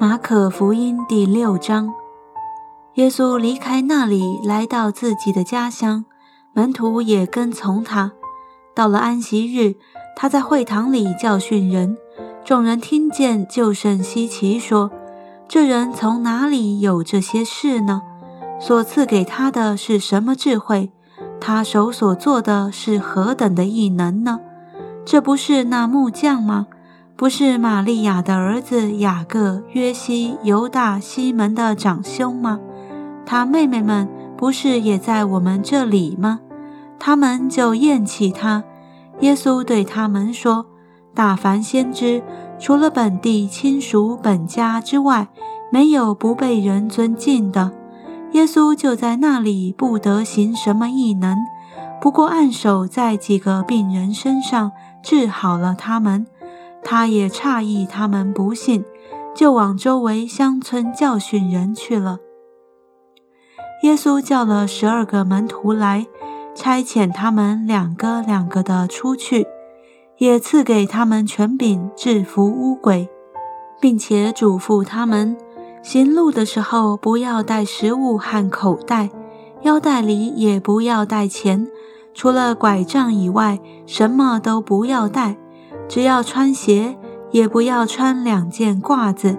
马可福音第六章，耶稣离开那里，来到自己的家乡，门徒也跟从他。到了安息日，他在会堂里教训人，众人听见就甚稀奇，说：“这人从哪里有这些事呢？所赐给他的是什么智慧？他手所做的是何等的异能呢？这不是那木匠吗？”不是玛利亚的儿子雅各、约西、犹大、西门的长兄吗？他妹妹们不是也在我们这里吗？他们就厌弃他。耶稣对他们说：“大凡先知，除了本地亲属、本家之外，没有不被人尊敬的。”耶稣就在那里不得行什么异能，不过按手在几个病人身上，治好了他们。他也诧异他们不信，就往周围乡村教训人去了。耶稣叫了十二个门徒来，差遣他们两个两个的出去，也赐给他们权柄制服污鬼，并且嘱咐他们行路的时候不要带食物和口袋，腰带里也不要带钱，除了拐杖以外，什么都不要带。只要穿鞋，也不要穿两件褂子。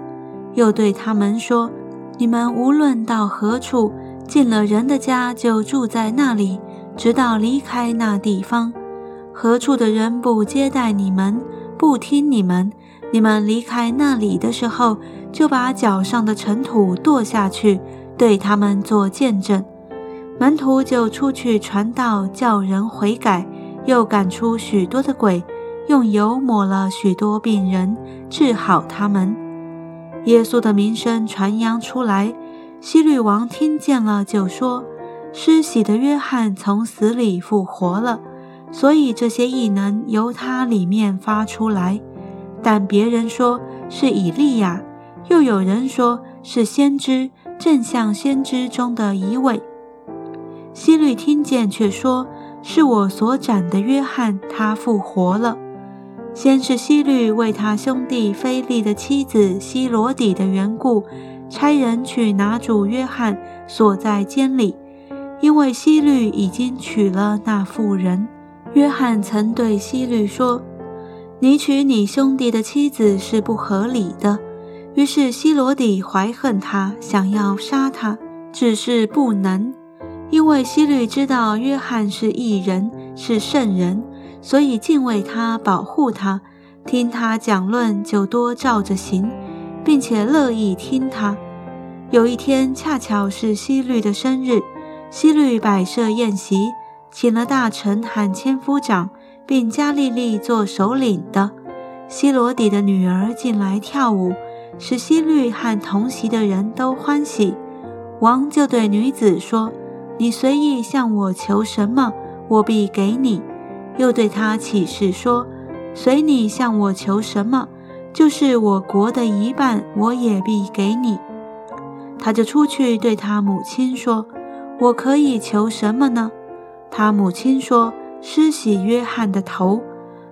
又对他们说：“你们无论到何处，进了人的家，就住在那里，直到离开那地方。何处的人不接待你们，不听你们，你们离开那里的时候，就把脚上的尘土跺下去，对他们做见证。门徒就出去传道，叫人悔改，又赶出许多的鬼。”用油抹了许多病人，治好他们。耶稣的名声传扬出来，希律王听见了，就说：“施洗的约翰从死里复活了，所以这些异能由他里面发出来。”但别人说是以利亚，又有人说是先知，正像先知中的一位。希律听见，却说是我所斩的约翰，他复活了。先是希律为他兄弟菲利的妻子希罗底的缘故，差人去拿主约翰锁在监里，因为希律已经娶了那妇人。约翰曾对希律说：“你娶你兄弟的妻子是不合理的。”于是希罗底怀恨他，想要杀他，只是不能，因为希律知道约翰是异人，是圣人。所以敬畏他，保护他，听他讲论就多照着行，并且乐意听他。有一天恰巧是希律的生日，希律摆设宴席，请了大臣和千夫长，并加利利做首领的希罗底的女儿进来跳舞，使希律和同席的人都欢喜。王就对女子说：“你随意向我求什么，我必给你。”又对他起誓说：“随你向我求什么，就是我国的一半，我也必给你。”他就出去对他母亲说：“我可以求什么呢？”他母亲说：“施洗约翰的头。”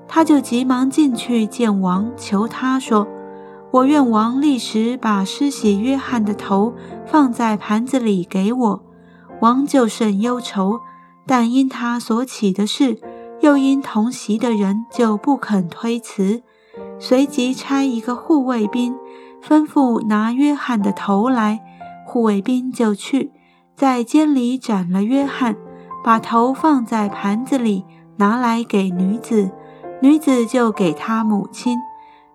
他就急忙进去见王，求他说：“我愿王立时把施洗约翰的头放在盘子里给我。”王就甚忧愁，但因他所起的事。又因同席的人就不肯推辞，随即差一个护卫兵，吩咐拿约翰的头来。护卫兵就去，在监里斩了约翰，把头放在盘子里，拿来给女子。女子就给他母亲。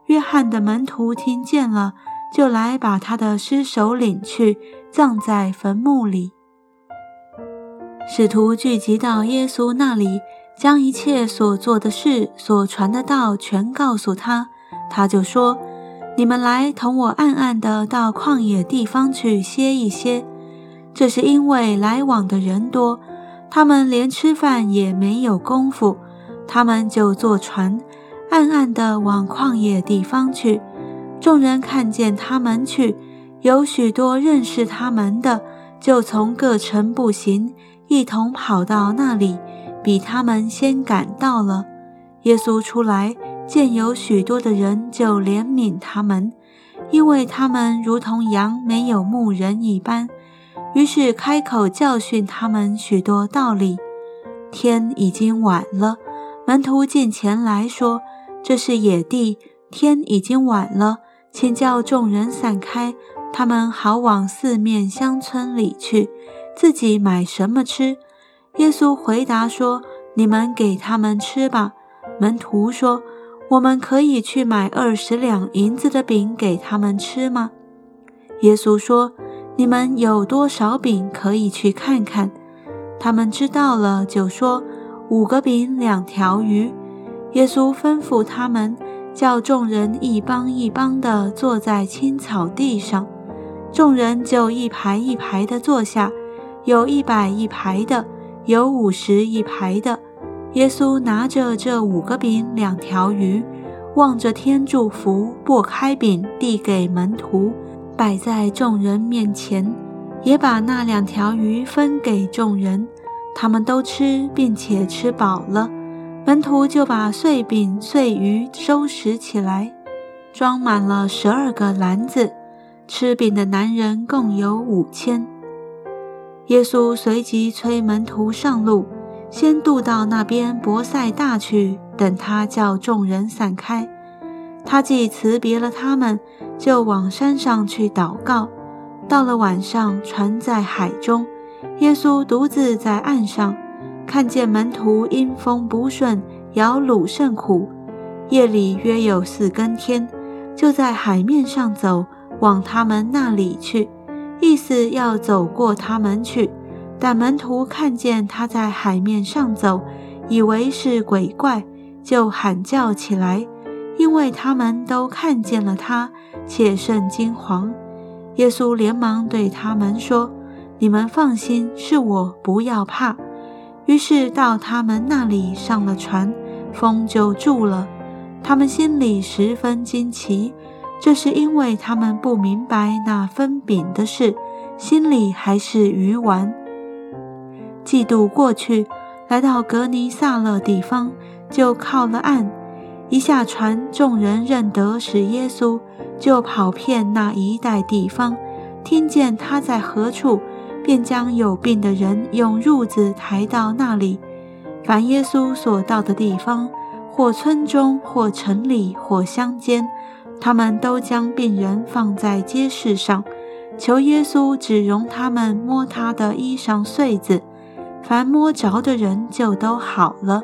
约翰的门徒听见了，就来把他的尸首领去，葬在坟墓里。使徒聚集到耶稣那里。将一切所做的事、所传的道全告诉他，他就说：“你们来同我暗暗的到旷野地方去歇一歇。”这是因为来往的人多，他们连吃饭也没有功夫，他们就坐船，暗暗的往旷野地方去。众人看见他们去，有许多认识他们的，就从各城步行，一同跑到那里。比他们先赶到了。耶稣出来，见有许多的人，就怜悯他们，因为他们如同羊没有牧人一般。于是开口教训他们许多道理。天已经晚了，门徒进前来说：“这是野地，天已经晚了，请叫众人散开，他们好往四面乡村里去，自己买什么吃。”耶稣回答说：“你们给他们吃吧。”门徒说：“我们可以去买二十两银子的饼给他们吃吗？”耶稣说：“你们有多少饼，可以去看看。”他们知道了，就说：“五个饼，两条鱼。”耶稣吩咐他们，叫众人一帮一帮地坐在青草地上。众人就一排一排地坐下，有一百一排的，有五十一排的。耶稣拿着这五个饼、两条鱼，望着天祝福，拨开饼递给门徒，摆在众人面前。也把那两条鱼分给众人，他们都吃，并且吃饱了。门徒就把碎饼、碎鱼收拾起来，装满了十二个篮子。吃饼的男人共有五千。耶稣随即催门徒上路，先渡到那边伯赛大去，等他叫众人散开。他既辞别了他们，就往山上去祷告。到了晚上，船在海中，耶稣独自在岸上，看见门徒因风不顺，摇橹甚苦。夜里约有四更天，就在海面上走，往他们那里去，意思要走过他们去。但门徒看见他在海面上走，以为是鬼怪，就喊叫起来，因为他们都看见了他，且甚惊惶。耶稣连忙对他们说：“你们放心，是我，不要怕。”于是到他们那里上了船，风就住了。他们心里十分惊奇，这是因为他们不明白那分饼的事，心里还是鱼丸。嫉妒过去，来到格尼撒勒地方，就靠了岸。一下船，众人认得是耶稣。就跑遍那一带地方，听见他在何处，便将有病的人用褥子抬到那里。凡耶稣所到的地方，或村中，或城里，或乡间，他们都将病人放在街市上，求耶稣只容他们摸他的衣裳穗子。凡摸着的人就都好了。